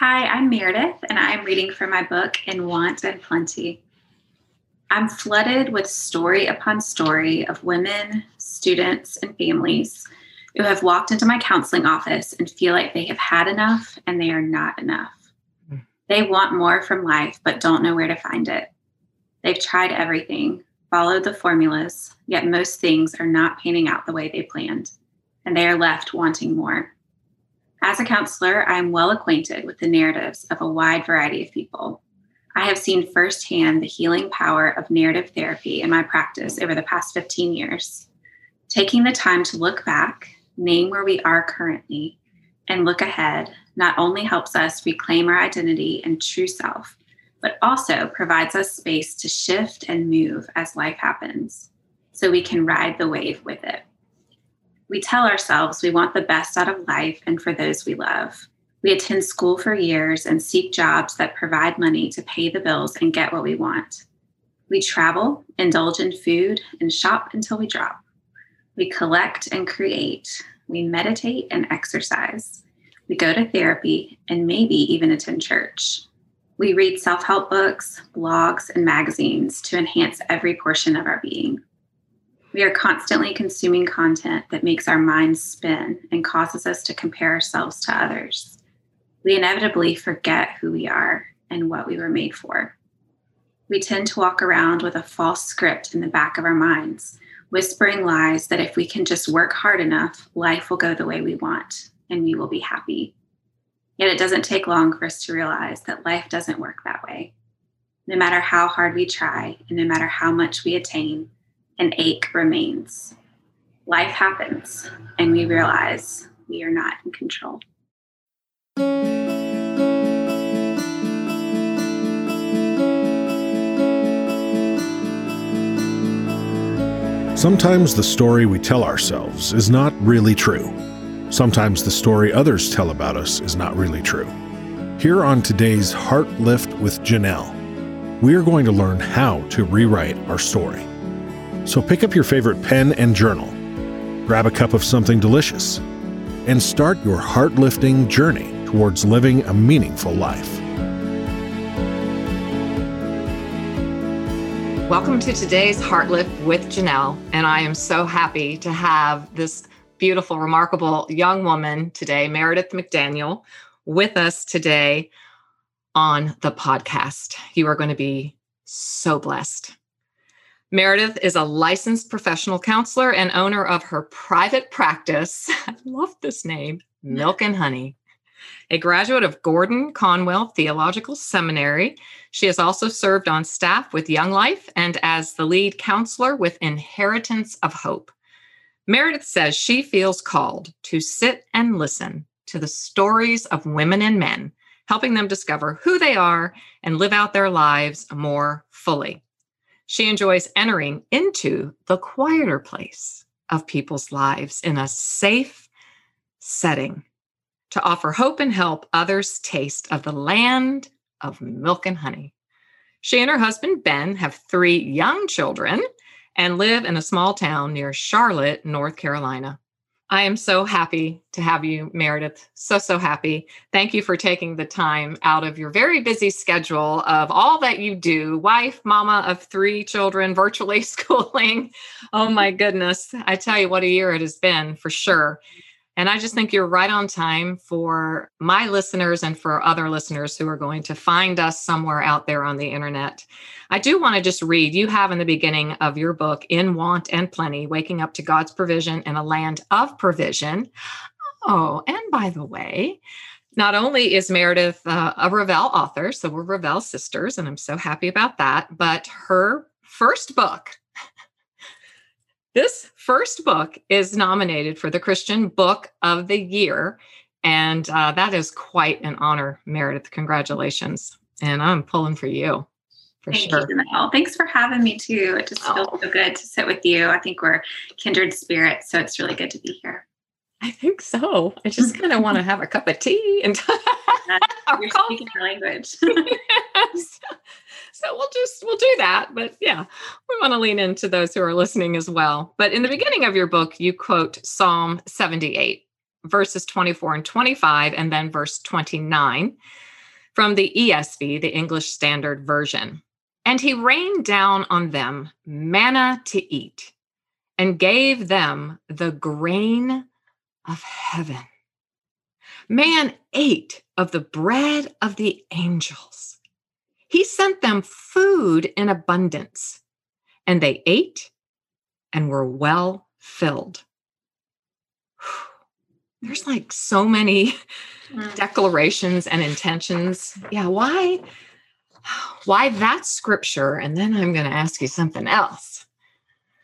Hi, I'm Meredith, and I'm reading from my book In Want and Plenty. I'm flooded with story upon story of women, students, and families who have walked into my counseling office and feel like they have had enough and they are not enough. Hmm. They want more from life, but don't know where to find it. They've tried everything, followed the formulas, yet most things are not panning out the way they planned, and they are left wanting more. As a counselor, I am well acquainted with the narratives of a wide variety of people. I have seen firsthand the healing power of narrative therapy in my practice over the past 15 years. Taking the time to look back, name where we are currently, and look ahead not only helps us reclaim our identity and true self, but also provides us space to shift and move as life happens so we can ride the wave with it. We tell ourselves we want the best out of life and for those we love. We attend school for years and seek jobs that provide money to pay the bills and get what we want. We travel, indulge in food, and shop until we drop. We collect and create. We meditate and exercise. We go to therapy and maybe even attend church. We read self help books, blogs, and magazines to enhance every portion of our being. We are constantly consuming content that makes our minds spin and causes us to compare ourselves to others we inevitably forget who we are and what we were made for. We tend to walk around with a false script in the back of our minds, whispering lies that if we can just work hard enough, life will go the way we want and we will be happy. Yet it doesn't take long for us to realize that life doesn't work that way. No matter how hard we try and no matter how much we attain, an ache remains. Life happens and we realize we are not in control. Sometimes the story we tell ourselves is not really true. Sometimes the story others tell about us is not really true. Here on today's Heart Lift with Janelle, we are going to learn how to rewrite our story. So pick up your favorite pen and journal, grab a cup of something delicious, and start your heart lifting journey towards living a meaningful life. Welcome to today's Heart Lift with Janelle. And I am so happy to have this beautiful, remarkable young woman today, Meredith McDaniel, with us today on the podcast. You are going to be so blessed. Meredith is a licensed professional counselor and owner of her private practice. I love this name, Milk and Honey a graduate of Gordon Conwell Theological Seminary. She has also served on staff with Young Life and as the lead counselor with Inheritance of Hope. Meredith says she feels called to sit and listen to the stories of women and men, helping them discover who they are and live out their lives more fully. She enjoys entering into the quieter place of people's lives in a safe setting to offer hope and help others taste of the land of milk and honey. She and her husband, Ben, have three young children and live in a small town near Charlotte, North Carolina. I am so happy to have you, Meredith. So, so happy. Thank you for taking the time out of your very busy schedule of all that you do wife, mama of three children, virtually schooling. Oh, my goodness. I tell you what a year it has been for sure. And I just think you're right on time for my listeners and for other listeners who are going to find us somewhere out there on the internet. I do want to just read you have in the beginning of your book, In Want and Plenty Waking Up to God's Provision in a Land of Provision. Oh, and by the way, not only is Meredith uh, a Revell author, so we're Revell sisters, and I'm so happy about that, but her first book, this first book is nominated for the Christian Book of the Year. And uh, that is quite an honor, Meredith. Congratulations. And I'm pulling for you. For Thank sure. you, Thanks for having me too. It just feels oh. so good to sit with you. I think we're kindred spirits, so it's really good to be here. I think so. I just kind of want to have a cup of tea and You're speaking language. yes. So we'll just we'll do that. But yeah, we want to lean into those who are listening as well. But in the beginning of your book, you quote Psalm 78, verses 24 and 25, and then verse 29. from the ESV, the English Standard Version. And he rained down on them manna to eat and gave them the grain of heaven. Man ate of the bread of the angels. He sent them food in abundance, and they ate and were well filled. There's like so many mm. declarations and intentions. Yeah, why? Why that scripture? And then I'm going to ask you something else.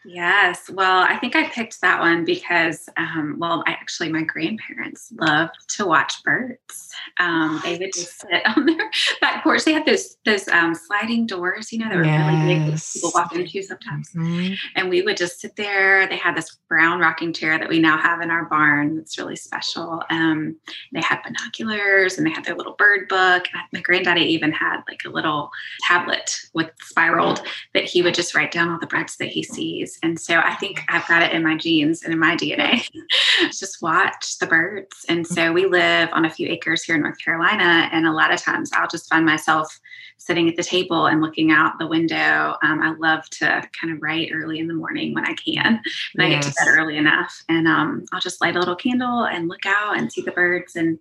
Yes. Well, I think I picked that one because, um, well, I actually, my grandparents loved to watch birds. Um, they would just sit on their back porch. They had those those um, sliding doors, you know, that were yes. really big that people walk into sometimes. Mm-hmm. And we would just sit there. They had this brown rocking chair that we now have in our barn. It's really special. Um, they had binoculars and they had their little bird book. My granddaddy even had like a little tablet with spiraled that he would just write down all the birds that he sees and so I think I've got it in my genes and in my DNA. Just watch the birds. And so we live on a few acres here in North Carolina. And a lot of times I'll just find myself sitting at the table and looking out the window. Um, I love to kind of write early in the morning when I can, when yes. I get to bed early enough. And um, I'll just light a little candle and look out and see the birds. And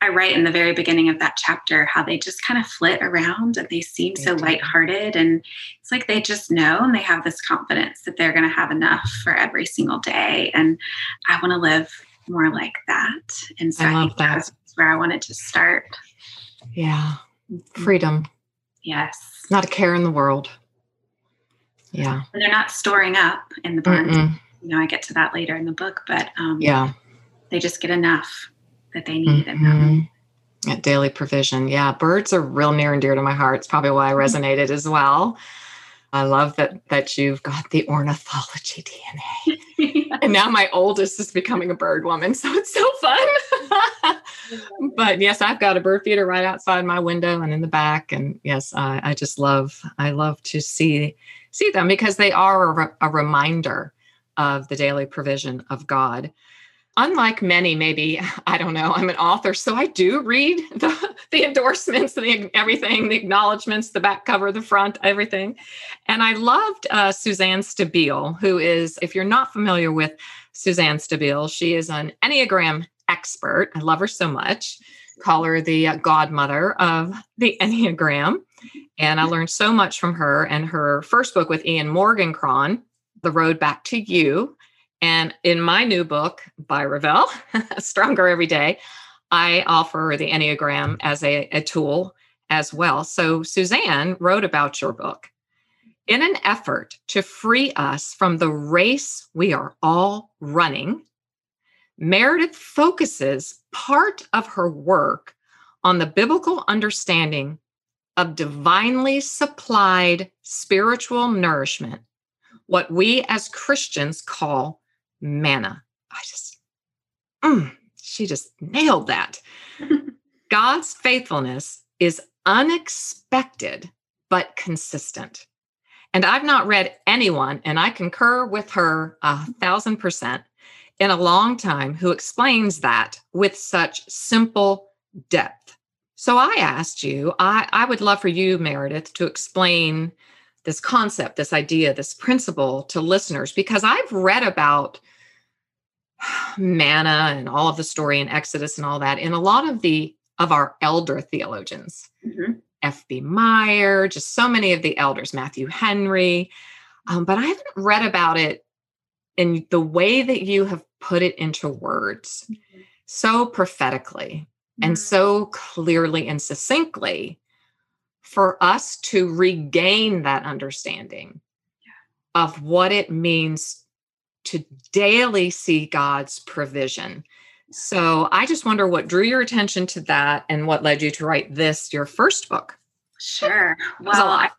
I write in the very beginning of that chapter how they just kind of flit around and they seem so lighthearted. And it's like they just know and they have this confidence that they're going to have enough for every single day. And I want to live more like that. And so I, I think that. that's where I wanted to start. Yeah. Mm-hmm. Freedom. Yes. Not a care in the world. Yeah. And they're not storing up in the. Mm-mm. You know, I get to that later in the book, but um, yeah, they just get enough that they need. Mm-hmm. At daily provision. Yeah. Birds are real near and dear to my heart. It's probably why I mm-hmm. resonated as well. I love that that you've got the ornithology DNA. And now my oldest is becoming a bird woman, so it's so fun. but yes, I've got a bird feeder right outside my window and in the back, and yes, I, I just love I love to see see them because they are a, a reminder of the daily provision of God unlike many maybe i don't know i'm an author so i do read the, the endorsements and the everything the acknowledgments the back cover the front everything. And i loved uh, suzanne stabile who is if you're not familiar with suzanne stabile she is an enneagram expert. I love her so much. Call her the uh, godmother of the enneagram. And i learned so much from her and her first book with ian Morgan Cron, the road back to you and in my new book by Revell, Stronger Every Day, I offer the Enneagram as a, a tool as well. So Suzanne wrote about your book. In an effort to free us from the race we are all running, Meredith focuses part of her work on the biblical understanding of divinely supplied spiritual nourishment, what we as Christians call manna. I just, mm, she just nailed that. God's faithfulness is unexpected, but consistent. And I've not read anyone, and I concur with her a thousand percent, in a long time who explains that with such simple depth. So I asked you, I, I would love for you, Meredith, to explain this concept, this idea, this principle to listeners, because I've read about manna and all of the story in Exodus and all that in a lot of the of our elder theologians. Mm-hmm. F.B. Meyer, just so many of the elders, Matthew Henry. Um, but I haven't read about it in the way that you have put it into words mm-hmm. so prophetically mm-hmm. and so clearly and succinctly for us to regain that understanding yeah. of what it means to daily see God's provision. So I just wonder what drew your attention to that and what led you to write this, your first book. Sure. Well,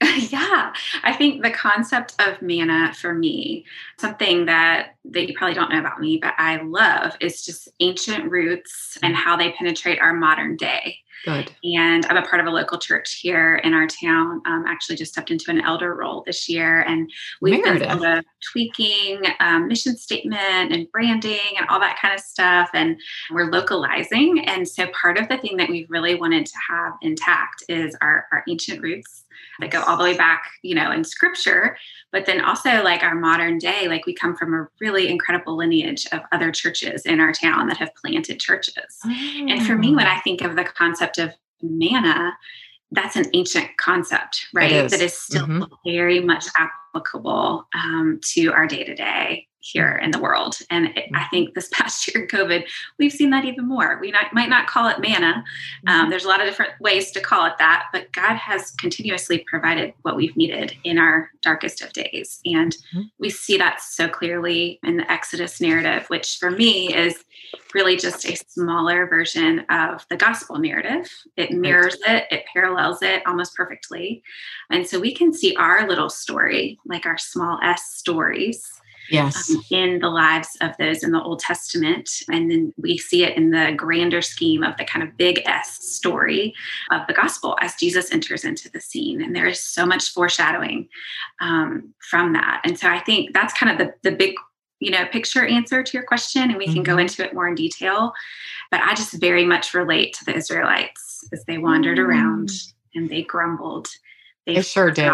yeah, I think the concept of manna for me, something that that you probably don't know about me, but I love is just ancient roots and mm. how they penetrate our modern day. Good. And I'm a part of a local church here in our town. Um, actually, just stepped into an elder role this year, and we've Meredith. been sort of tweaking um, mission statement and branding and all that kind of stuff. And we're localizing. And so, part of the thing that we really wanted to have intact is our, our ancient roots that go all the way back, you know, in scripture, but then also like our modern day, like we come from a really incredible lineage of other churches in our town that have planted churches. Oh. And for me, when I think of the concept of manna, that's an ancient concept, right? Is. That is still mm-hmm. very much applicable um, to our day to day here in the world. And it, I mm-hmm. think this past year in COVID, we've seen that even more. We not, might not call it manna. Um, mm-hmm. there's a lot of different ways to call it that, but God has continuously provided what we've needed in our darkest of days. And mm-hmm. we see that so clearly in the Exodus narrative, which for me is really just a smaller version of the gospel narrative. It mirrors it, it parallels it almost perfectly. And so we can see our little story, like our small s stories yes um, in the lives of those in the old testament and then we see it in the grander scheme of the kind of big s story of the gospel as jesus enters into the scene and there is so much foreshadowing um, from that and so i think that's kind of the, the big you know picture answer to your question and we can mm-hmm. go into it more in detail but i just very much relate to the israelites as they wandered mm-hmm. around mm. and they grumbled they, they sure did.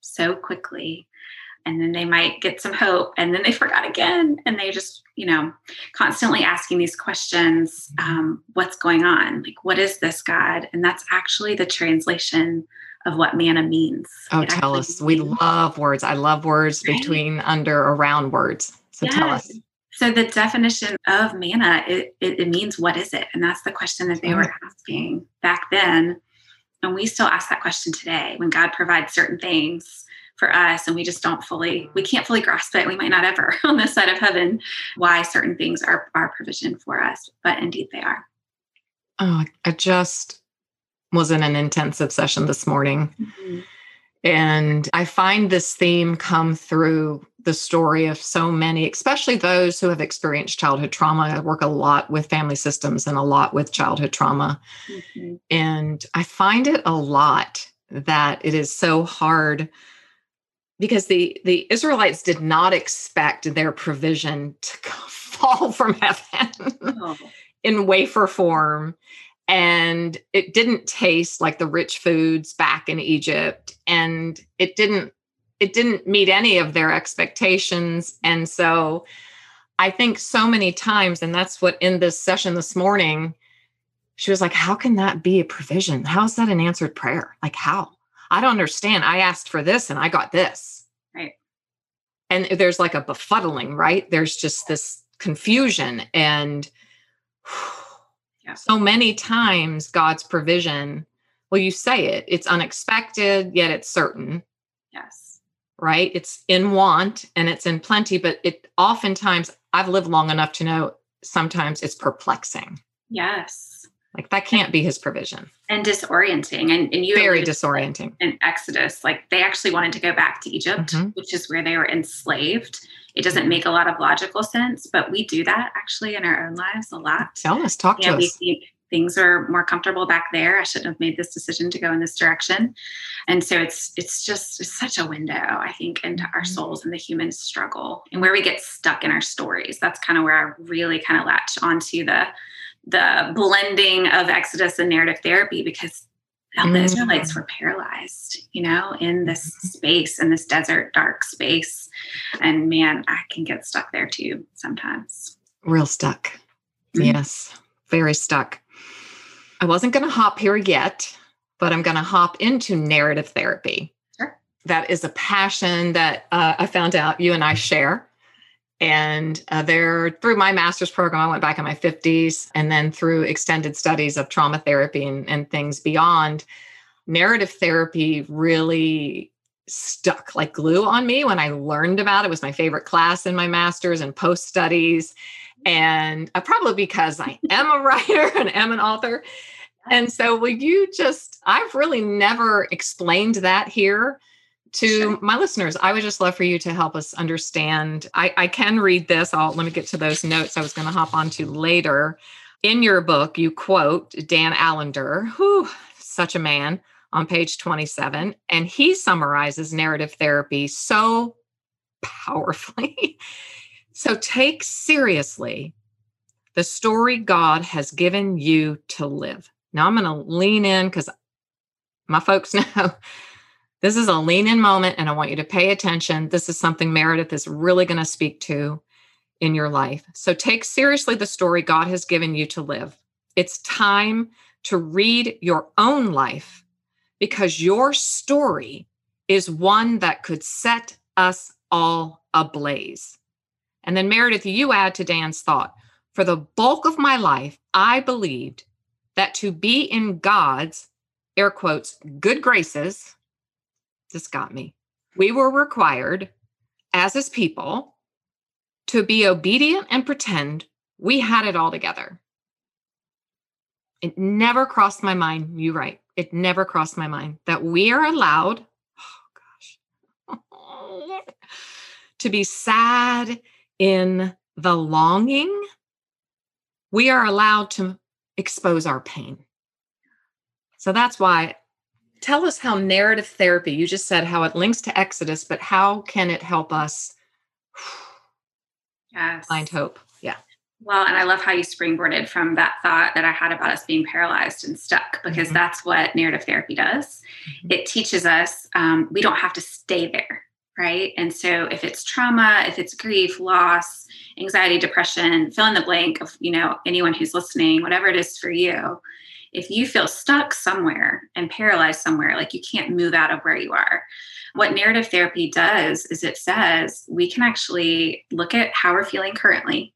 so quickly and then they might get some hope and then they forgot again and they just you know constantly asking these questions mm-hmm. um, what's going on? Like what is this god? And that's actually the translation of what manna means. Oh it tell us. We love words. I love words right? between under around words. So yes. tell us. So the definition of manna it, it, it, means what is it? And that's the question that they were asking back then and we still ask that question today when god provides certain things for us and we just don't fully we can't fully grasp it. We might not ever on this side of heaven why certain things are our provision for us but indeed they are. Oh i just was in an intensive session this morning. Mm-hmm. and i find this theme come through the story of so many especially those who have experienced childhood trauma i work a lot with family systems and a lot with childhood trauma mm-hmm. and i find it a lot that it is so hard because the the Israelites did not expect their provision to fall from heaven oh. in wafer form and it didn't taste like the rich foods back in Egypt and it didn't it didn't meet any of their expectations and so I think so many times and that's what in this session this morning she was like how can that be a provision how is that an answered prayer like how I don't understand. I asked for this and I got this. Right. And there's like a befuddling, right? There's just this confusion. And yeah. so many times God's provision, well, you say it, it's unexpected, yet it's certain. Yes. Right? It's in want and it's in plenty, but it oftentimes, I've lived long enough to know sometimes it's perplexing. Yes like that can't be his provision. And disorienting. And, and you very disorienting. In Exodus, like they actually wanted to go back to Egypt, mm-hmm. which is where they were enslaved. It doesn't make a lot of logical sense, but we do that actually in our own lives a lot. Tell us, talk to we us. Think things are more comfortable back there. I shouldn't have made this decision to go in this direction. And so it's it's just it's such a window, I think, into our mm-hmm. souls and the human struggle and where we get stuck in our stories. That's kind of where I really kind of latch onto the the blending of Exodus and narrative therapy because mm. the Israelites were paralyzed, you know, in this mm-hmm. space, in this desert, dark space. And man, I can get stuck there too sometimes. Real stuck. Mm-hmm. Yes, very stuck. I wasn't going to hop here yet, but I'm going to hop into narrative therapy. Sure. That is a passion that uh, I found out you and I share. And uh, there, through my master's program, I went back in my 50s, and then through extended studies of trauma therapy and, and things beyond, narrative therapy really stuck like glue on me when I learned about it. it was my favorite class in my master's and post studies. And uh, probably because I am a writer and am an author. And so, will you just, I've really never explained that here to sure. my listeners i would just love for you to help us understand i, I can read this i'll let me get to those notes i was going to hop onto later In your book, you quote Dan Allender, who such a man, on page 27, and he summarizes narrative therapy so powerfully. so take seriously the story God has given you to live. Now I'm going to lean in because my folks know this is a lean in moment and I want you to pay attention. This is something Meredith is really going to speak to in your life. So take seriously the story God has given you to live. It's time to read your own life because your story is one that could set us all ablaze. And then, Meredith, you add to Dan's thought for the bulk of my life, I believed that to be in God's, air quotes, good graces, this got me. We were required as his people to be obedient and pretend we had it all together. It never crossed my mind, you right. It never crossed my mind that we are allowed, oh gosh, to be sad in the longing. We are allowed to expose our pain. So that's why tell us how narrative therapy, you just said how it links to Exodus, but how can it help us yes. find hope? Yeah. Well, and I love how you springboarded from that thought that I had about us being paralyzed and stuck, because mm-hmm. that's what narrative therapy does. Mm-hmm. It teaches us um, we don't have to stay there, right? And so if it's trauma, if it's grief, loss, anxiety, depression, fill in the blank of you know anyone who's listening, whatever it is for you, if you feel stuck somewhere and paralyzed somewhere, like you can't move out of where you are, what narrative therapy does is it says we can actually look at how we're feeling currently,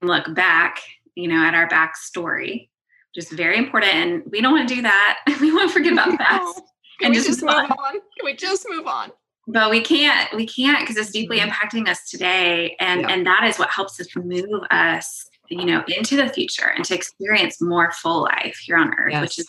look back, you know, at our backstory, which is very important. And we don't want to do that. we want to forget about the past. Can and just, just move on. Can we just move on? But we can't, we can't because it's deeply mm-hmm. impacting us today. And yeah. and that is what helps us move us you know, into the future and to experience more full life here on earth, yes. which is,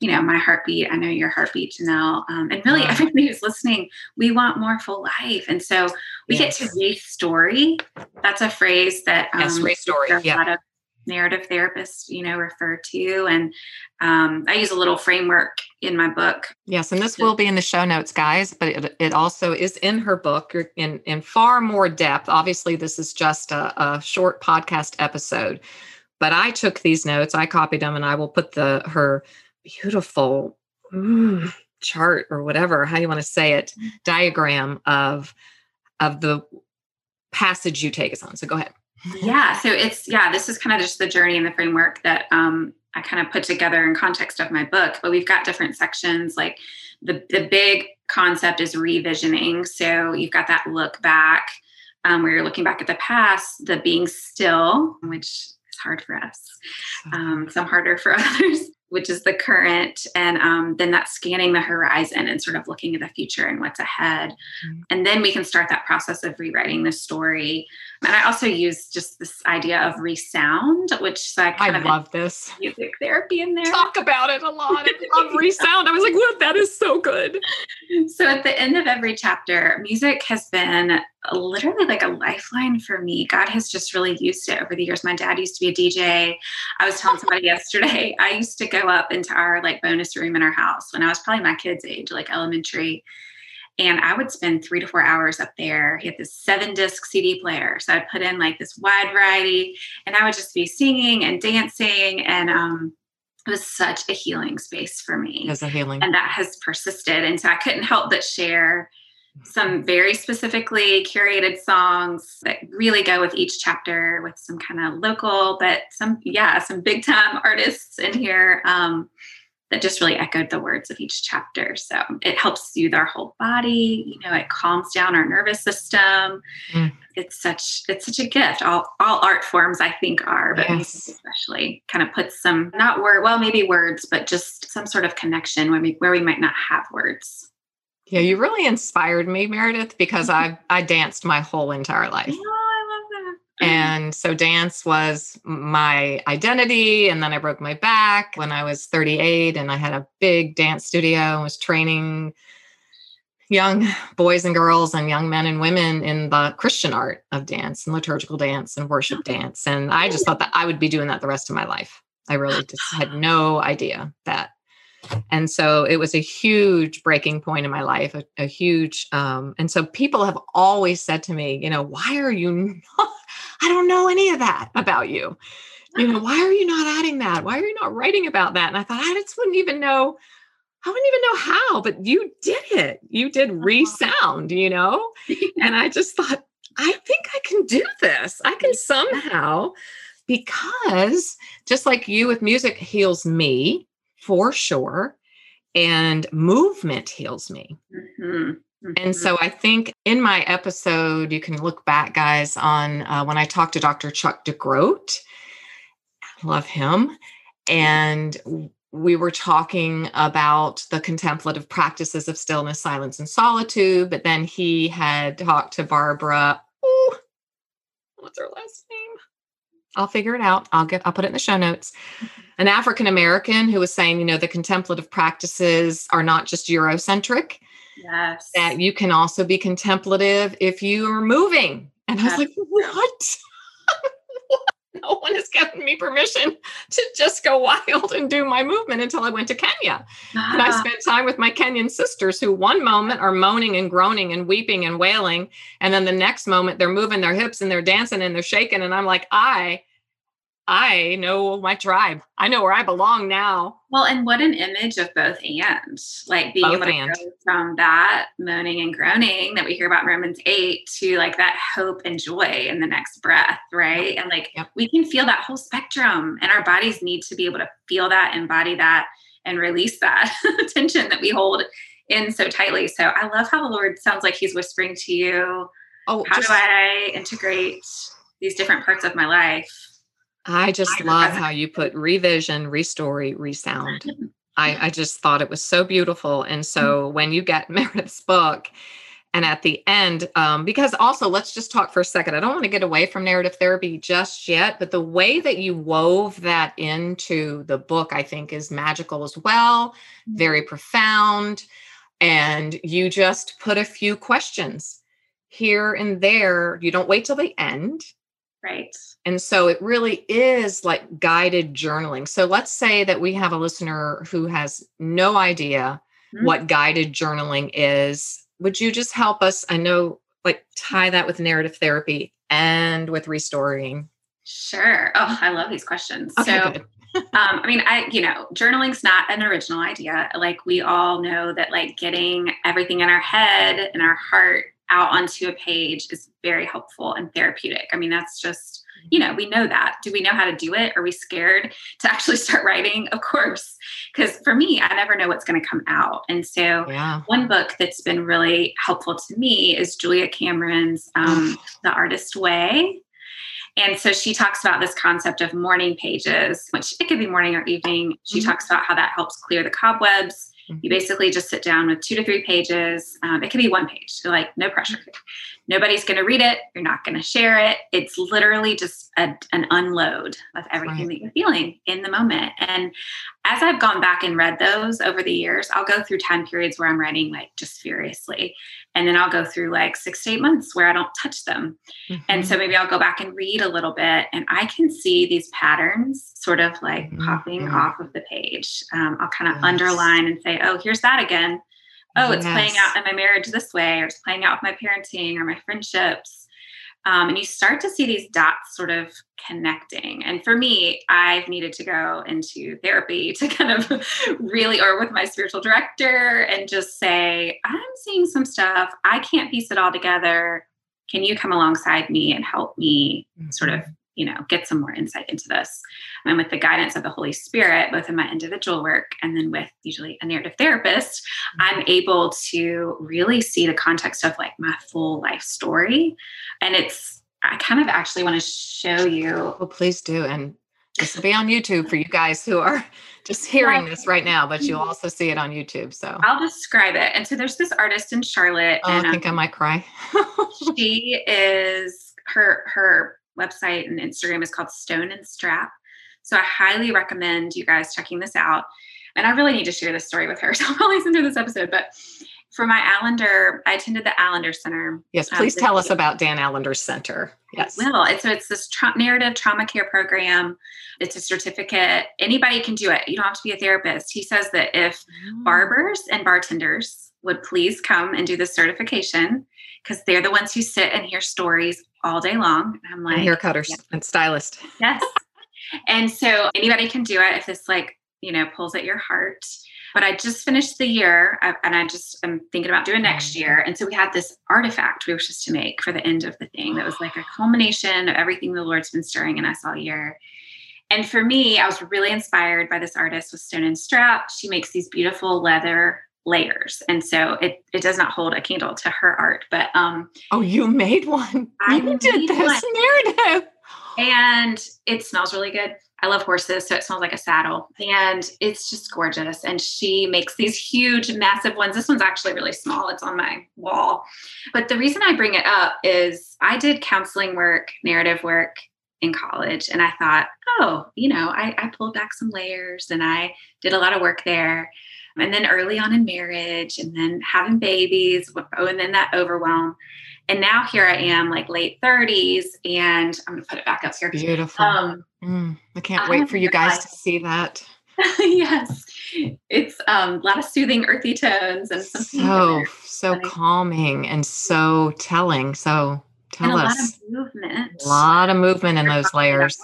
you know, my heartbeat. I know your heartbeat, Janelle. Um, and really, everybody who's listening, we want more full life. And so we yes. get to restory. That's a phrase that um, yes, restory. Yeah. a lot of narrative therapists, you know, refer to. And um, I use a little framework in my book. Yes, and this will be in the show notes, guys, but it, it also is in her book in, in far more depth. Obviously, this is just a, a short podcast episode, but I took these notes, I copied them, and I will put the her beautiful mm, chart or whatever, how you want to say it, diagram of of the passage you take us on. So go ahead yeah so it's yeah this is kind of just the journey and the framework that um, i kind of put together in context of my book but we've got different sections like the, the big concept is revisioning. So you've got that look back um, where you're looking back at the past the being still which is hard for us um, some harder for others which is the current, and um, then that's scanning the horizon and sort of looking at the future and what's ahead. Mm-hmm. And then we can start that process of rewriting the story. And I also use just this idea of resound, which so I kind I of love this music therapy in there. Talk about it a lot. I love resound. I was like, what? That is so good. So at the end of every chapter, music has been literally like a lifeline for me. God has just really used it over the years. My dad used to be a DJ. I was telling somebody yesterday, I used to go up into our like bonus room in our house when I was probably my kid's age, like elementary. And I would spend three to four hours up there. He had this seven disc CD player. So I'd put in like this wide variety and I would just be singing and dancing. And um, it was such a healing space for me. As a healing. And that has persisted. And so I couldn't help but share some very specifically curated songs that really go with each chapter with some kind of local but some yeah some big time artists in here um, that just really echoed the words of each chapter so it helps soothe our whole body you know it calms down our nervous system mm. it's such it's such a gift all all art forms i think are but yes. especially kind of puts some not word well maybe words but just some sort of connection where we where we might not have words yeah, you really inspired me, Meredith, because I I danced my whole entire life. Oh, I love that. And so dance was my identity. And then I broke my back when I was 38 and I had a big dance studio and was training young boys and girls and young men and women in the Christian art of dance and liturgical dance and worship oh. dance. And I just thought that I would be doing that the rest of my life. I really just had no idea that. And so it was a huge breaking point in my life, a, a huge. Um, and so people have always said to me, you know, why are you not? I don't know any of that about you. You know, why are you not adding that? Why are you not writing about that? And I thought, I just wouldn't even know I wouldn't even know how, but you did it. You did uh-huh. resound, you know? and I just thought, I think I can do this. I can somehow, because just like you with music heals me for sure, and movement heals me. Mm-hmm. Mm-hmm. And so I think in my episode, you can look back, guys, on uh, when I talked to Dr. Chuck DeGroat. love him. And we were talking about the contemplative practices of stillness, silence, and solitude. But then he had talked to Barbara. Ooh, what's her last name? I'll figure it out. I'll get. I'll put it in the show notes. An African American who was saying, you know, the contemplative practices are not just Eurocentric. Yes. That you can also be contemplative if you are moving. And I was like, what? no one has given me permission to just go wild and do my movement until I went to Kenya. And I ah. spent time with my Kenyan sisters who one moment are moaning and groaning and weeping and wailing. And then the next moment they're moving their hips and they're dancing and they're shaking. And I'm like, I I know my tribe. I know where I belong now. Well, and what an image of both and like being both able to go from that moaning and groaning that we hear about in Romans 8 to like that hope and joy in the next breath, right? And like yep. we can feel that whole spectrum, and our bodies need to be able to feel that, embody that, and release that tension that we hold in so tightly. So I love how the Lord sounds like He's whispering to you. Oh, how just, do I integrate these different parts of my life? I just love how you put revision, restory, resound. I, I just thought it was so beautiful. And so mm-hmm. when you get Meredith's book, and at the end, um, because also let's just talk for a second. I don't want to get away from narrative therapy just yet, but the way that you wove that into the book, I think, is magical as well, very mm-hmm. profound. And you just put a few questions here and there. You don't wait till the end. Right. And so it really is like guided journaling. So let's say that we have a listener who has no idea mm-hmm. what guided journaling is. Would you just help us? I know, like, tie that with narrative therapy and with restoring. Sure. Oh, I love these questions. Okay, so, um, I mean, I, you know, journaling's not an original idea. Like, we all know that, like, getting everything in our head and our heart out onto a page is very helpful and therapeutic. I mean, that's just, you know, we know that. Do we know how to do it? Are we scared to actually start writing? Of course. Because for me, I never know what's going to come out. And so, yeah. one book that's been really helpful to me is Julia Cameron's um, The Artist Way. And so she talks about this concept of morning pages, which it could be morning or evening. She mm-hmm. talks about how that helps clear the cobwebs you mm-hmm. basically just sit down with two to three pages. Um, it could be one page, like no pressure. Nobody's going to read it. You're not going to share it. It's literally just a, an unload of everything right. that you're feeling in the moment. And as I've gone back and read those over the years, I'll go through time periods where I'm writing like just furiously. And then I'll go through like six to eight months where I don't touch them. Mm-hmm. And so maybe I'll go back and read a little bit and I can see these patterns sort of like mm-hmm. popping off of the page. Um, I'll kind of yes. underline and say, oh, here's that again. Oh, it's yes. playing out in my marriage this way, or it's playing out with my parenting or my friendships. Um, and you start to see these dots sort of connecting. And for me, I've needed to go into therapy to kind of really, or with my spiritual director, and just say, I'm seeing some stuff. I can't piece it all together. Can you come alongside me and help me mm-hmm. sort of you know get some more insight into this. And with the guidance of the holy spirit both in my individual work and then with usually a narrative therapist mm-hmm. i'm able to really see the context of like my full life story. And it's i kind of actually want to show you well please do and this will be on youtube for you guys who are just hearing this right now but you'll also see it on youtube so. I'll describe it. And so there's this artist in charlotte oh, and i think um, i might cry. she is her her website and Instagram is called Stone and Strap. So I highly recommend you guys checking this out. And I really need to share this story with her. So I'll listen to this episode. But for my Allender, I attended the Allender Center. Yes, um, please this tell us about Dan Allender Center. Yes. Well, it's, so it's this tra- narrative trauma care program. It's a certificate. Anybody can do it. You don't have to be a therapist. He says that if Mm. barbers and bartenders would please come and do this certification because they're the ones who sit and hear stories all day long. And I'm And like, hair cutters yeah. and stylist. yes. and so anybody can do it if this like, you know, pulls at your heart. But I just finished the year and I just am thinking about doing next mm. year. And so we had this artifact we were supposed to make for the end of the thing that was like a culmination of everything the Lord's been stirring in us all year. And for me, I was really inspired by this artist with Stone and Strap. She makes these beautiful leather layers. And so it, it does not hold a candle to her art, but um, Oh, you made one. I you did this narrative. and it smells really good. I love horses, so it smells like a saddle, and it's just gorgeous. And she makes these huge, massive ones. This one's actually really small. It's on my wall. But the reason I bring it up is I did counseling work, narrative work in college, and I thought, oh, you know, I, I pulled back some layers, and I did a lot of work there. And then early on in marriage, and then having babies, oh, and then that overwhelm. And now here I am, like late 30s, and I'm gonna put it back up here. Beautiful. Um, Mm, I can't I wait for you guys to see that. yes, it's um, a lot of soothing, earthy tones and So, so calming and so telling. So tell a lot us. of movement. A lot of movement in those layers.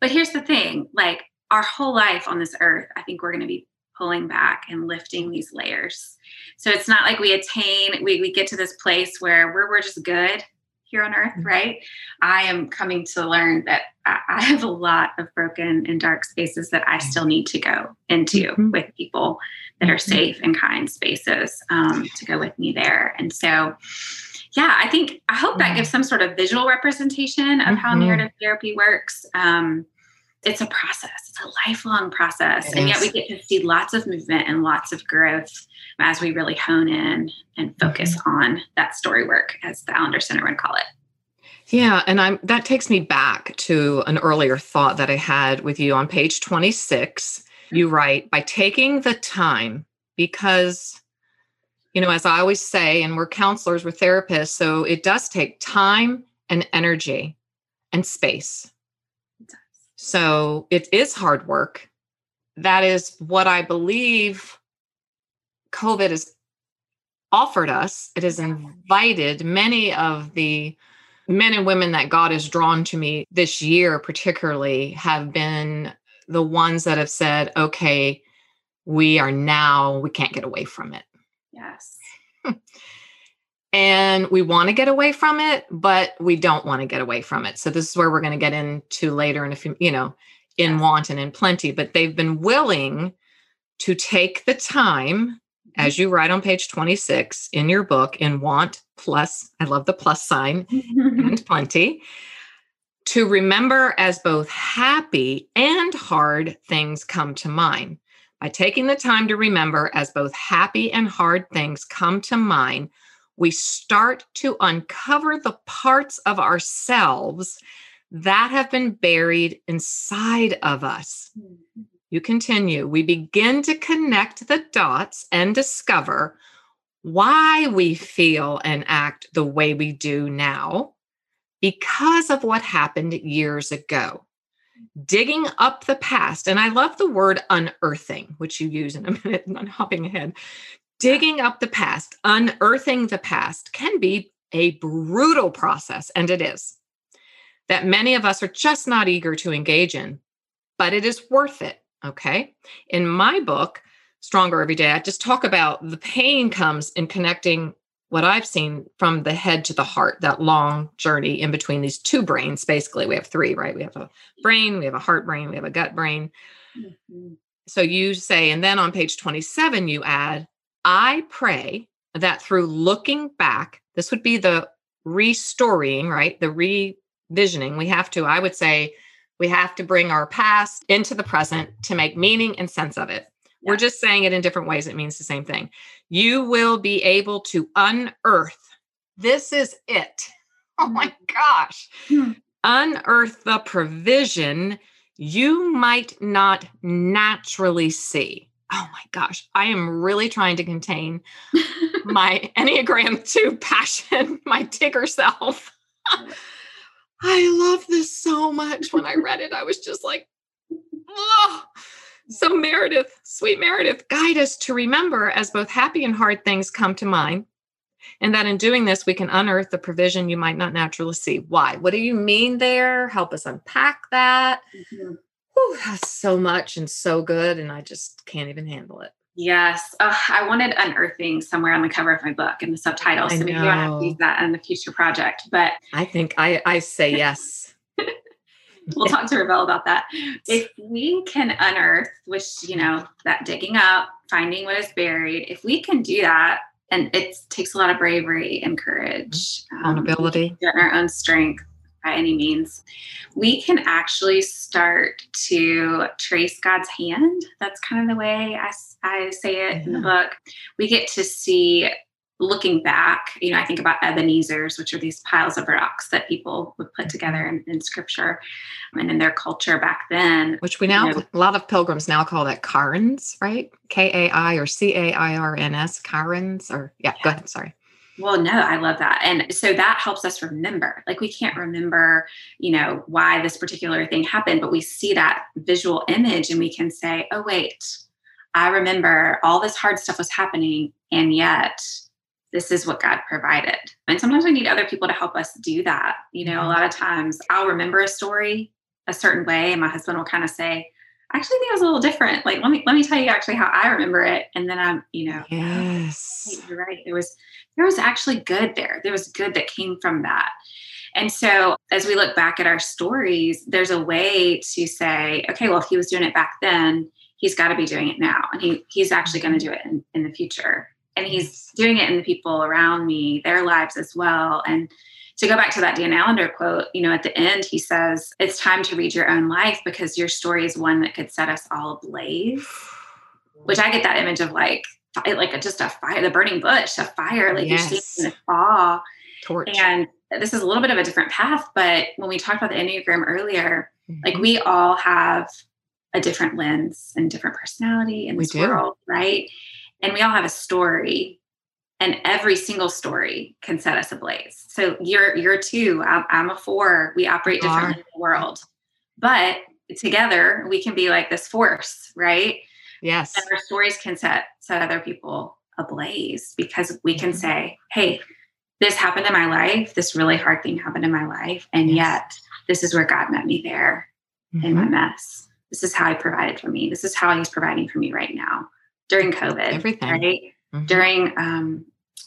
But here's the thing: like our whole life on this earth, I think we're going to be pulling back and lifting these layers. So it's not like we attain, we we get to this place where we're we're just good here on earth, Mhm. right? I am coming to learn that I, have a lot of broken and dark spaces that I still need to go into Mhm. with people that are Mhm. safe and kind spaces um, to go with me there. And so, yeah, I think I hope that gives some sort of visual representation of how Mhm. narrative therapy works. Um, it's a process, it's a lifelong process. It and yet we get to see lots of movement and lots of growth as we really hone in and focus Mm-hmm. on that story work, as the Allender Center would call it. Yeah, and I'm that takes me back to an earlier thought that I had with you on page 26. You write by taking the time because you know, as I always say, and we're counselors, we're therapists, so it does take time and energy and space. So it is hard work. That is what I believe COVID has offered us. It has invited many of the men and women that God has drawn to me this year, particularly, have been the ones that have said, okay, we are now, we can't get away from it. Yes. And we want to get away from it, but we don't want to get away from it. So this is where we're going to get into later in a few, you know, in want and in plenty. But they've been willing to take the time, as mm-hmm. you write on page 26 in your book, in want plus, I love the plus sign, and plenty, to remember as both happy and hard things come to mind. By taking the time to remember as both happy and hard things come to mind, we start to uncover the parts of ourselves that have been buried inside of us. Mm-hmm. You continue. We begin to connect the dots and discover why we feel and act the way we do now because of what happened years ago. Digging up the past, and I love the word unearthing, which you use in a minute, I'm hopping ahead. Digging up the past, unearthing the past can be a brutal process, and it is, that many of us are just not eager to engage in, but it is worth it. Okay. In my book, Stronger Every Day, I just talk about the pain comes in connecting what I've seen from the head to the heart, that long journey in between these two brains. Basically, we have three, right? We have a brain, we have a heart brain, we have a gut brain. Mhm. So you say, and then on page 27, you add, I pray that through looking back, this would be the restoring, right? The revisioning. We have to, I would say, we have to bring our past into the present to make meaning and sense of it. We're just saying it in different ways. It means the same thing. You will be able to unearth. This is it. Oh my gosh. Hmm. Unearth the provision you might not naturally see. Oh my gosh. I am really trying to contain my Enneagram 2 passion, my Tigger self. I love this so much. When I read it, I was just like, oh. So, Meredith, sweet Meredith, guide us to remember as both happy and hard things come to mind. And that in doing this, we can unearth the provision you might not naturally see. Why? What do you mean there? Help us unpack that. Mm-hmm. Whew, that's so much and so good. And I just can't even handle it. Yes. Oh, I wanted unearthing somewhere on the cover of my book in the subtitle. So maybe I have to use that in the future project. But I think I, I say yes. we'll talk to Revell about that. If we can unearth, which, you know, that digging up, finding what is buried, if we can do that, and it takes a lot of bravery and courage, um, accountability, um, our own strength by any means, we can actually start to trace God's hand. That's kind of the way I, I say it yeah. in the book. We get to see looking back, you know, I think about Ebenezer's, which are these piles of rocks that people would put together mm-hmm. in, in scripture and in their culture back then. Which we now, you know, a lot of pilgrims now call that cairns, right? K A I or C A I R N S, cairns, or yeah, yeah, go ahead. Sorry. Well, no, I love that. And so that helps us remember. Like we can't remember, you know, why this particular thing happened, but we see that visual image and we can say, oh, wait, I remember all this hard stuff was happening. And yet this is what God provided. And sometimes we need other people to help us do that. You know, a mm-hmm. lot of times I'll remember a story a certain way, and my husband will kind of say, I actually think it was a little different. Like, let me let me tell you actually how I remember it. And then I'm, you know, yes, you're right. There was there was actually good there. There was good that came from that. And so as we look back at our stories, there's a way to say, okay, well, if he was doing it back then, he's got to be doing it now. And he he's actually going to do it in, in the future and he's doing it in the people around me, their lives as well. And to go back to that Dan Allender quote, you know, at the end, he says, It's time to read your own life because your story is one that could set us all ablaze. Which I get that image of like, like just a fire, the burning bush, a fire, like yes. you're seeing the awe. Torch. And this is a little bit of a different path, but when we talked about the Enneagram earlier, mm-hmm. like we all have a different lens and different personality in this world, right? and we all have a story and every single story can set us ablaze. So you're you're two i'm, I'm a four. We operate differently in the world. But together we can be like this force right? Yes. And our stories can set set other people ablaze because we can say hey this happened in my life. This really hard thing happened in my life. And yes. yet this is where god met me there mm-hmm. in my mm-hmm. mess. This is how he provided for me. This is how he's providing for me right now during COVID, everything, right? Mm-hmm. During, um,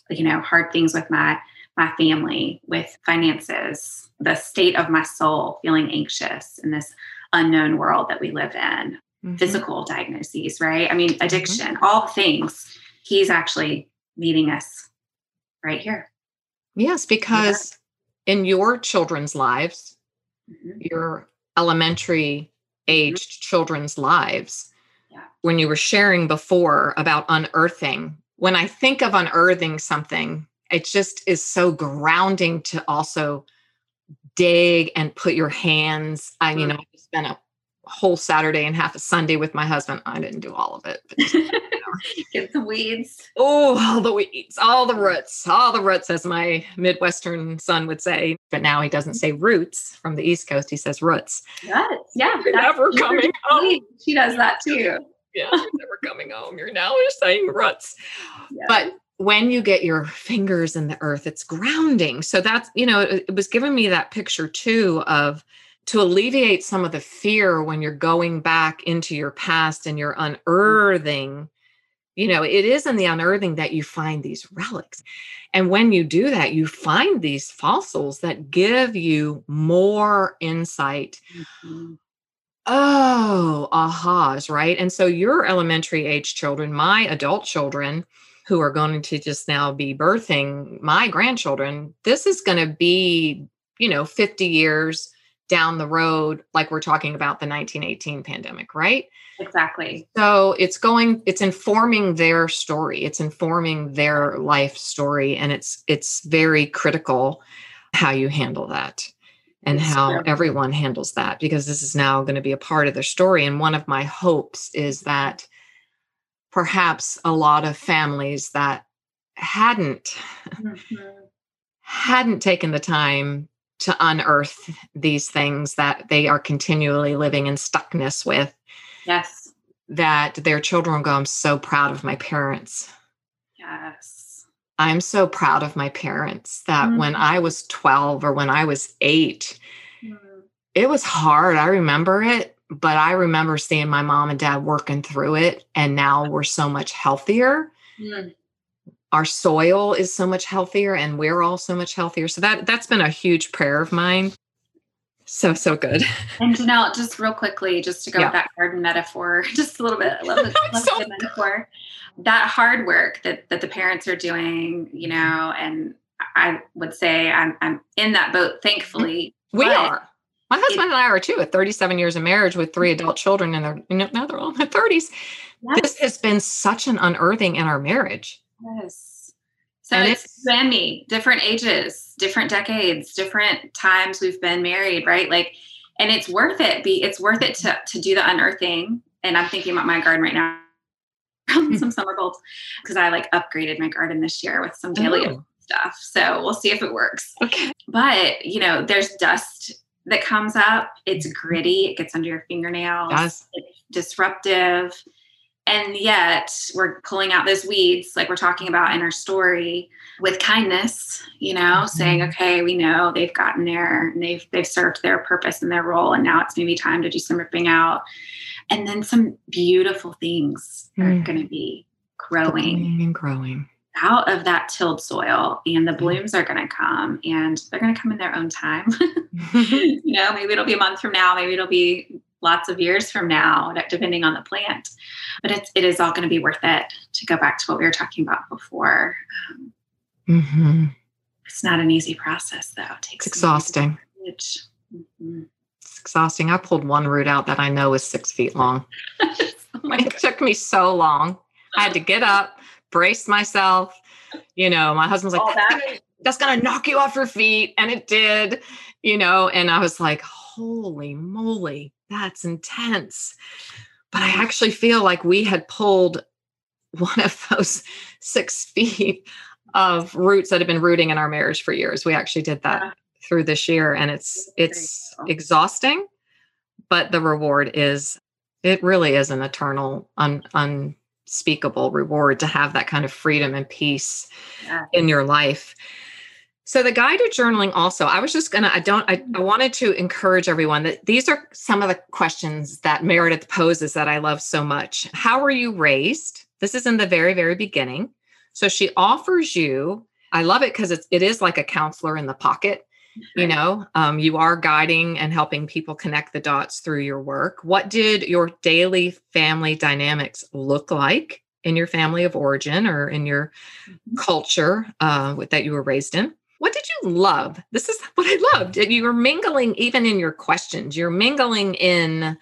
you know, hard things with my my family, with finances, the state of my soul, feeling anxious in this unknown world that we live in, mm-hmm. physical diagnoses, right? I mean, mm-hmm. addiction, mm-hmm. all things. He's actually meeting us right here. Yes, because yeah. in your children's lives, mm-hmm. your elementary mm-hmm. aged children's lives, when you were sharing before about unearthing, when I think of unearthing something, it just is so grounding to also dig and put your hands. I, mean, mm. I spent a whole Saturday and half a Sunday with my husband. I didn't do all of it. Just, you know. Get the weeds. Oh, all the weeds, all the roots, all the roots, as my Midwestern son would say. But now he doesn't say roots from the East Coast. He says roots. Roots, yeah. Never coming home. She does that too yeah, you're never coming home. You're now you're saying ruts. Yeah. But when you get your fingers in the earth, it's grounding. So that's, you know, it, it was giving me that picture too of to alleviate some of the fear when you're going back into your past and you're unearthing you know it is in the unearthing that you find these relics and when you do that you find these fossils that give you more insight mm-hmm oh, ahas, right? And so your elementary age children, my adult children, who are going to just now be birthing my grandchildren, this is going to be, you know, 50 years down the road, like we're talking about the 1918 pandemic, right? Exactly. So it's going, it's informing their story, it's informing their life story, and it's it's very critical how you handle that and how everyone handles that because this is now going to be a part of their story. And one of my hopes is that perhaps a lot of families that hadn't Mhm. hadn't taken the time to unearth these things that they are continually living in stuckness with Yes. that their children go i'm so proud of my parents Yes. I'm so proud of my parents that when Mhm. i was 12 or when i was 8 Mm. it was hard i remember it but i remember seeing my mom and dad working through it and now we're so much healthier Mm. our soil is so much healthier and we're all so much healthier so that that's been a huge prayer of mine so so good And Janelle, just real quickly, just to go Yeah. with that garden metaphor, just a little bit. I love the, love So the metaphor. That hard work that that the parents are doing, you mm-hmm. know, and I would say I'm I'm in that boat, thankfully. we are my husband and i are too at 37 years of marriage with three mm-hmm. adult children and they're you know, now they're all in their 30s Yes. this has been such an unearthing in our marriage Yes. So And it's it's- different ages, different decades, different times we've been married, right? Like, and it's worth it. Be it's worth it to to do the unearthing. And I'm thinking about my garden right now. some summer bulbs because I like upgraded my garden this year with some daily Oh, stuff. So we'll see if it works. okay But you know, there's dust that comes up. It's gritty. It gets under your fingernails. Does. It's disruptive. And yet we're pulling out those weeds, like we're talking about in our story, with kindness, you know, saying, Mhm. okay, we know they've gotten there and they've they've served their purpose and their role. And now it's maybe time to do some ripping out. And then some beautiful things are Mm. gonna be growing growing and growing. out of that tilled soil and the blooms are going to come and they're going to come in their own time. You know maybe it'll be a month from now maybe it'll be lots of years from now depending on the plant. But it's, it is all going to be worth it to go back to what we were talking about before. Um, hmm it's not an easy process though. It takes it's exhausting. courage. It's exhausting. I pulled one root out that i know is six feet long. Oh it took me so long. I had to get up brace myself you know my husband's like that's that. gonna, that's gonna knock you off your feet and it did you know and i was like holy moly that's intense. But i actually feel like we had pulled one of those six feet of roots that have been rooting in our marriage for years. We actually did that. Through this year and it's it's exhausting but the reward is it really is an eternal un, unspeakable reward to have that kind of freedom and peace Yeah. in your life. So the guided journaling also i was just gonna i don't I, I mm-hmm. wanted to encourage everyone that these are some of the questions that meredith poses that i love so much. How were you raised? This is in the very very beginning. So she offers you i love it because it's it is like a counselor in the pocket you know um, you are guiding and helping people connect the dots through your work. What did your daily family dynamics look like in your family of origin or in your Mhm. culture uh, that you were raised in? What did you love? This is what i loved. You were mingling even in your questions. You're mingling in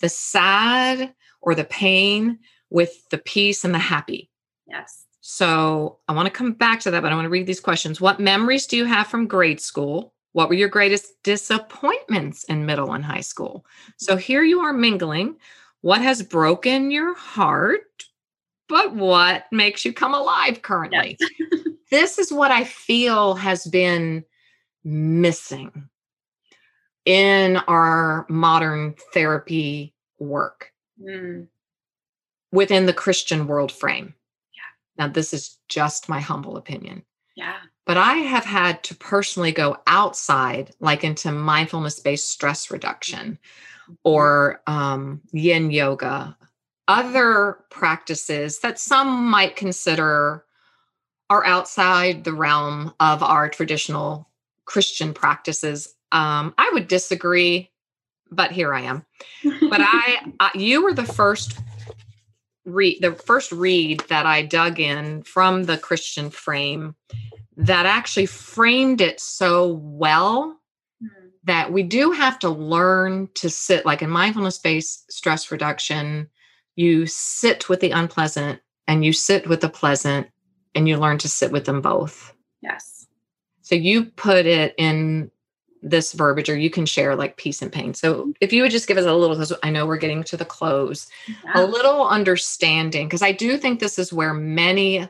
the sad or the pain with the peace and the happy. Yes. So I want to come back to that, but I want to read these questions. What memories do you have from grade school? What were your greatest disappointments in middle and high school? So here you are mingling. What has broken your heart, but what makes you come alive currently? this is what I feel has been missing in our modern therapy work Mm. within the Christian world frame. Yeah. Now, this is just my humble opinion. yeah But I have had to personally go outside, like into mindfulness based stress reduction or um, yin yoga, other practices that some might consider are outside the realm of our traditional Christian practices. Um, I would disagree, but here I am. But I, I you were the first read the first read that I dug in from the Christian frame that actually framed it so well Mm. that we do have to learn to sit like in mindfulness based stress reduction you sit with the unpleasant and you sit with the pleasant and you learn to sit with them both yes so you put it in this verbiage or you can share like peace and pain so if you would just give us a little because i know we're getting to the close Yeah. a little understanding because I do think this is where many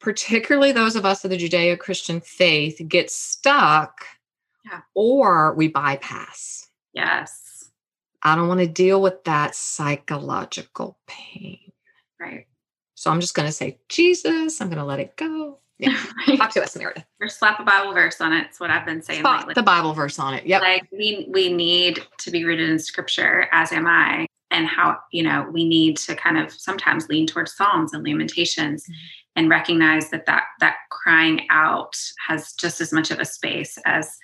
particularly those of us of the Judeo Christian faith, get stuck Yeah. or we bypass. Yes. I don't want to deal with that psychological pain. Right. So I'm just going to say, Jesus, I'm going to let it go. Yeah. Talk to us, Meredith. or slap a Bible verse on it. It's what I've been saying Spot lately. the Bible verse on it. Yep. Like we we need to be rooted in scripture, as am I, and how, you know, we need to kind of sometimes lean towards Psalms and Lamentations Mhm. And recognize that that that crying out has just as much of a space as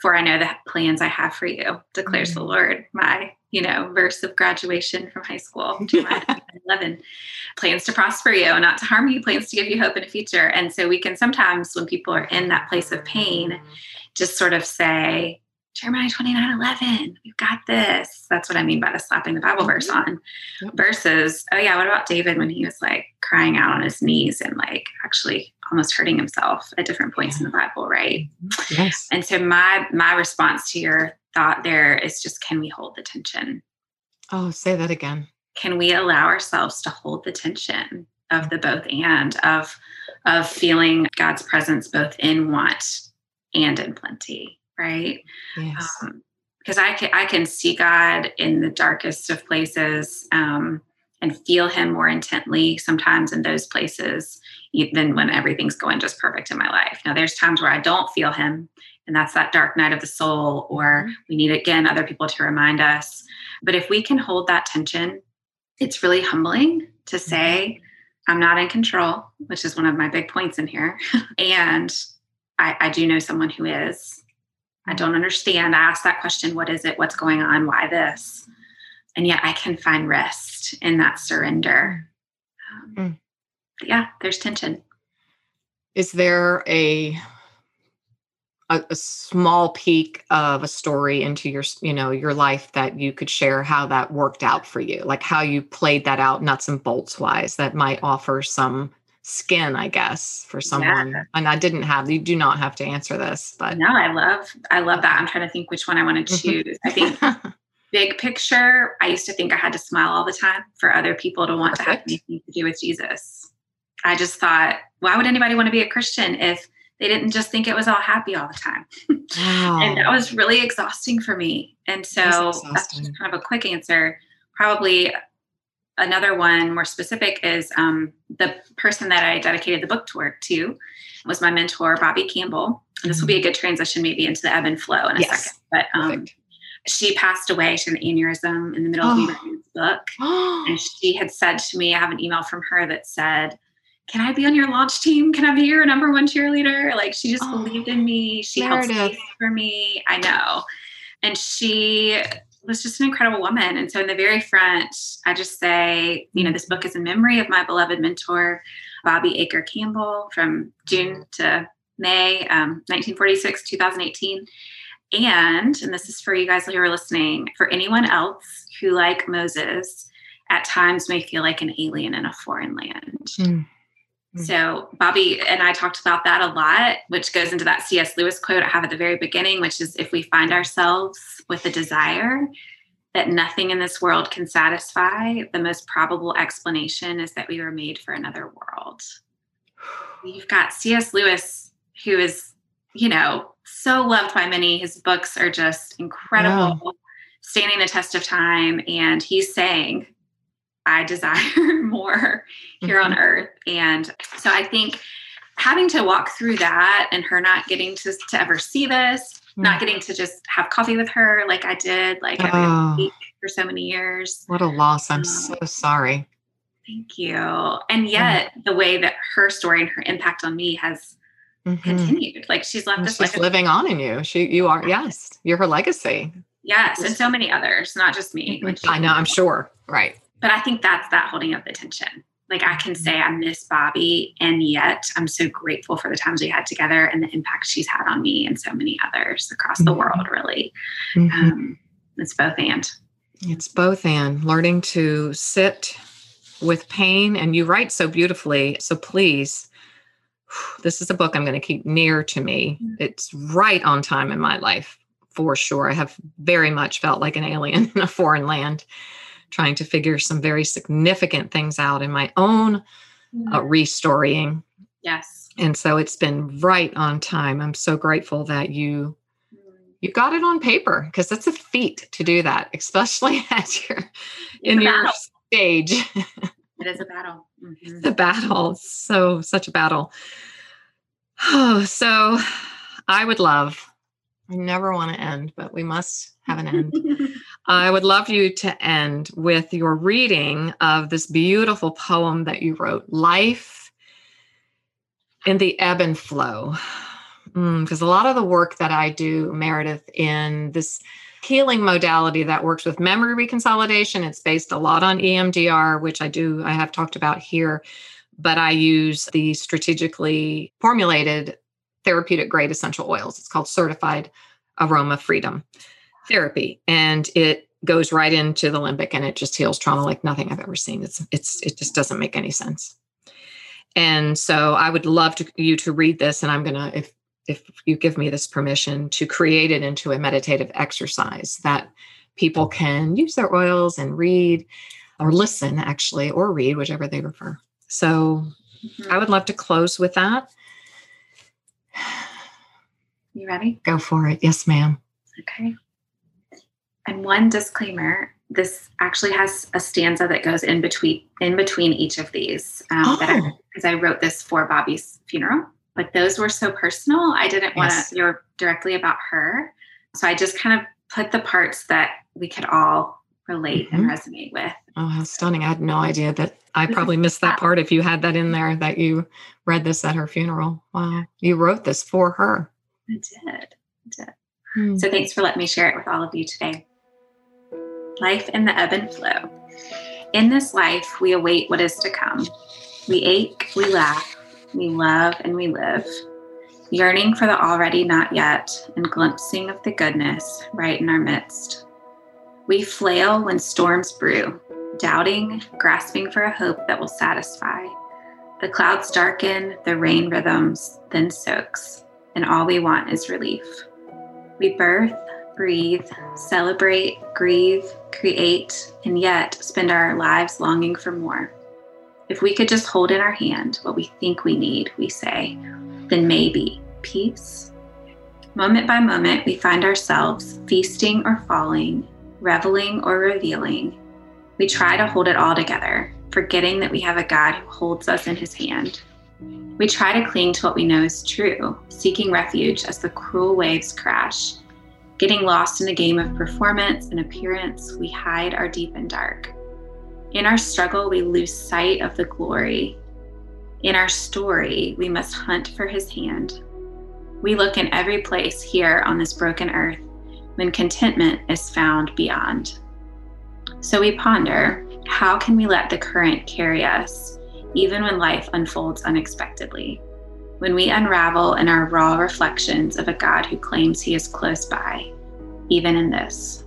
for I know the plans I have for you, declares the Mhm. Lord. My, you know, verse of graduation from high school, Jeremiah 11 plans to prosper you, not to harm you, plans to give you hope in a future. And so we can sometimes, when people are in that place of pain, just sort of say, Jeremiah 29 11, we've got this. That's what I mean by the slapping the Bible verse mm-hmm. on. Yep. Versus, oh, yeah, what about David when he was like crying out on his knees and like actually almost hurting himself at different points in the Bible, right? Mm-hmm. Yes. And so my my response to your thought there is just can we hold the tension? Oh, say that again. can we allow ourselves to hold the tension of mm-hmm. the both and of of feeling god's presence both in want and in plenty right? Yes. Um, because i can i can see god in the darkest of places um, and feel him more intently sometimes in those places than when everything's going just perfect in my life. Now there's times where i don't feel him and that's that dark night of the soul or mm-hmm. we need again other people to remind us. But if we can hold that tension it's really humbling to mm-hmm. say i'm not in control which is one of my big points in here. And I, I do know someone who is i don't understand. I ask that question what is it? What's going on? Why this? And yet i can find rest in that surrender. Um, Mm. yeah there's tension. Is there a, a a small peek of a story into your you know your life that you could share how that worked out for you, like how you played that out nuts and bolts wise that might offer some skin, I guess, for someone. And I didn't have you do not have to answer this, but no i love i love that i'm trying to think which one i want to Mhm. choose i think big picture i used to think i had to smile all the time for other people to want to have Perfect. anything to do with jesus i just thought why would anybody want to be a christian if they didn't just think it was all happy all the time wow. and that was really exhausting for me and so That's that's kind of a quick answer probably another one more specific is um, the person that i dedicated the book tour to was my mentor bobby campbell. And this will be a good transition maybe into the ebb and flow in a Yes. second but um, Perfect. she passed away. She had an aneurysm in the middle of Oh. writing this book and she had said to me i have an email from her that said can i be on your launch team? Can i be your number one cheerleader? Like she just Oh, believed in me. She Meredith. space for me. I know. And she was just an incredible woman and so in the very front i just say you know this book is in memory of my beloved mentor bobby aker campbell from june to may um, 1946 2018 and, and this is for you guys who are listening, for anyone else who, like Moses, at times may feel like an alien in a foreign land. Mm. Mm. So, Bobby and I talked about that a lot, which goes into that C.S. Lewis quote I have at the very beginning, which is if we find ourselves with a desire that nothing in this world can satisfy, the most probable explanation is that we were made for another world. You've got C.S. Lewis, who is, you know, so loved by many. His books are just incredible, standing the test of time. And he's saying, I desire more here on mm-hmm. earth. And so I think having to walk through that and her not getting to, to ever see this, not mm. getting to just have coffee with her like I did, like every Oh. week for so many years. What a loss. I'm um, so sorry. Thank you. And yet, mm. the way that her story and her impact on me has Mhm. continued. Like she's left this She's living on in you. She, you are, yes, you're her legacy. Yes, and so many others, not just me. Mm-hmm. Like, I know, I'm sure. Right. But I think that's that holding up the tension. Like I can say I miss Bobby, and yet I'm so grateful for the times we had together and the impact she's had on me and so many others across the Mhm. world. Really, Mhm. um, it's both and. It's both and learning to sit with pain. And you write so beautifully. So please, this is a book I'm going to keep near to me. Mm. It's right on time in my life for sure. I have very much felt like an alien in a foreign land, trying to figure some very significant things out in my own uh, restorying Yes. And so it's been right on time. I'm so grateful that you you got it on paper because that's a feat to do that, especially at your in your battle. stage. It is a battle. Mhm. It's a battle. So such a battle. Oh, so I would love. I never want to end, but we must have an end. I would love you to end with your reading of this beautiful poem that you wrote, Life in the Ebb and Flow. Mm, because a lot of the work that I do, Meredith, in this healing modality that works with memory reconsolidation, it's based a lot on EMDR, which I do, I have talked about here, but I use the strategically formulated therapeutic grade essential oils. It's called Certified Aroma Freedom Therapy. And it goes right into the limbic and it just heals trauma like nothing I've ever seen. It's it's it just doesn't make any sense. And so I would love to you to read this and I'm gonna if if you give me this permission to create it into a meditative exercise that people can use their oils and read or listen actually or read whichever they prefer. So Mhm. I would love to close with that. You ready? Go for it. Yes, ma'am. Okay. And one disclaimer: this actually has a stanza that goes in between in between each of these. Um, I, Oh. because I wrote this for Bobby's funeral, but those were so personal. I didn't want Yes. to. They were directly about her, so I just kind of put the parts that we could all relate and resonate with. Oh, how stunning. I had no idea that I probably missed that part if you had that in there that you read this at her funeral. Wow. You wrote this for her. I did. I did. Hmm. So thanks for letting me share it with all of you today. Life in the ebb and flow. In this life, we await what is to come. We ache, we laugh, we love, and we live, yearning for the already not yet and glimpsing of the goodness right in our midst. We flail when storms brew, doubting, grasping for a hope that will satisfy. The clouds darken, the rain rhythms, then soaks, and all we want is relief. We birth, breathe, celebrate, grieve, create, and yet spend our lives longing for more. If we could just hold in our hand what we think we need, we say, then maybe peace. Moment by moment, we find ourselves feasting or falling, reveling or revealing. We try to hold it all together, forgetting that we have a God who holds us in his hand. We try to cling to what we know is true, seeking refuge as the cruel waves crash. Getting lost in a game of performance and appearance, we hide our deep and dark. In our struggle, we lose sight of the glory. In our story, we must hunt for his hand. We look in every place here on this broken earth when contentment is found beyond. So we ponder how can we let the current carry us, even when life unfolds unexpectedly? When we unravel in our raw reflections of a God who claims he is close by, even in this.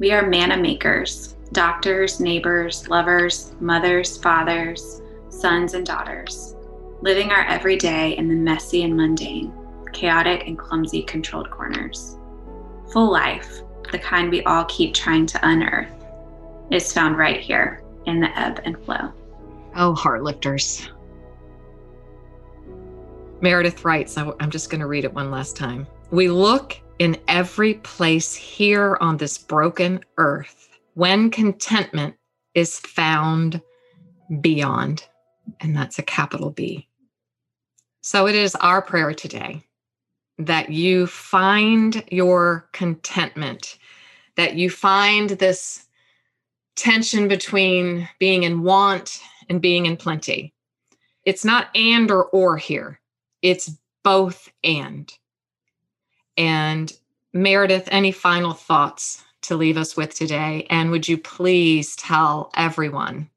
We are manna makers, doctors, neighbors, lovers, mothers, fathers, sons, and daughters, living our everyday in the messy and mundane, chaotic and clumsy controlled corners. Full life, the kind we all keep trying to unearth, is found right here in the ebb and flow. Oh, heart lifters. Meredith writes, I'm just going to read it one last time. We look in every place here on this broken earth when contentment is found beyond. And that's a capital B. So it is our prayer today that you find your contentment, that you find this tension between being in want and being in plenty. It's not and or or here, it's both and. And Meredith, any final thoughts to leave us with today? And would you please tell everyone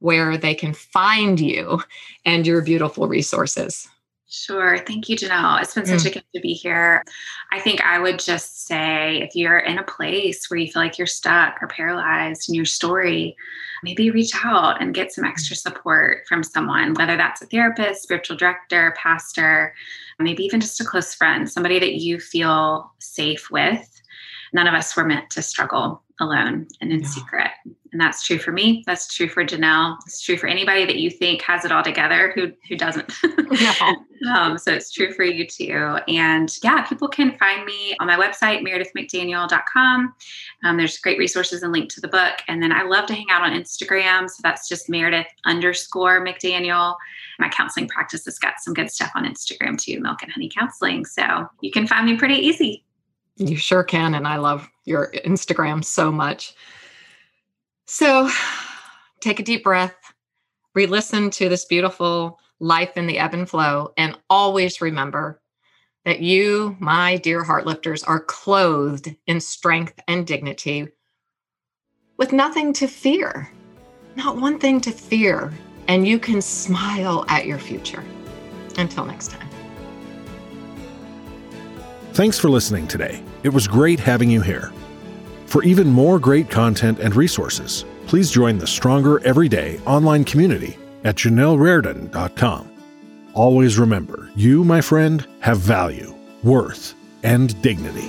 where they can find you and your beautiful resources? Sure. Thank you, Janelle. It's been such mm. a gift to be here. I think I would just say if you're in a place where you feel like you're stuck or paralyzed in your story, maybe reach out and get some mm. extra support from someone, whether that's a therapist, spiritual director, pastor, maybe even just a close friend, somebody that you feel safe with. None of us were meant to struggle alone and in secret. And that's true for me. That's true for Janelle. It's true for anybody that you think has it all together who who doesn't. no. um, so it's true for you too. And yeah, people can find me on my website, meredithmcdaniel.com. Um, there's great resources and link to the book. And then I love to hang out on Instagram. So that's just Meredith underscore McDaniel. My counseling practice has got some good stuff on Instagram too, Milk and Honey Counseling. So you can find me pretty easy. You sure can. And I love your Instagram so much. So take a deep breath, re listen to this beautiful life in the ebb and flow, and always remember that you, my dear heartlifters, are clothed in strength and dignity with nothing to fear, not one thing to fear, and you can smile at your future. Until next time. Thanks for listening today. It was great having you here. For even more great content and resources, please join the Stronger Everyday online community at JanelleRaredon.com. Always remember, you, my friend, have value, worth, and dignity.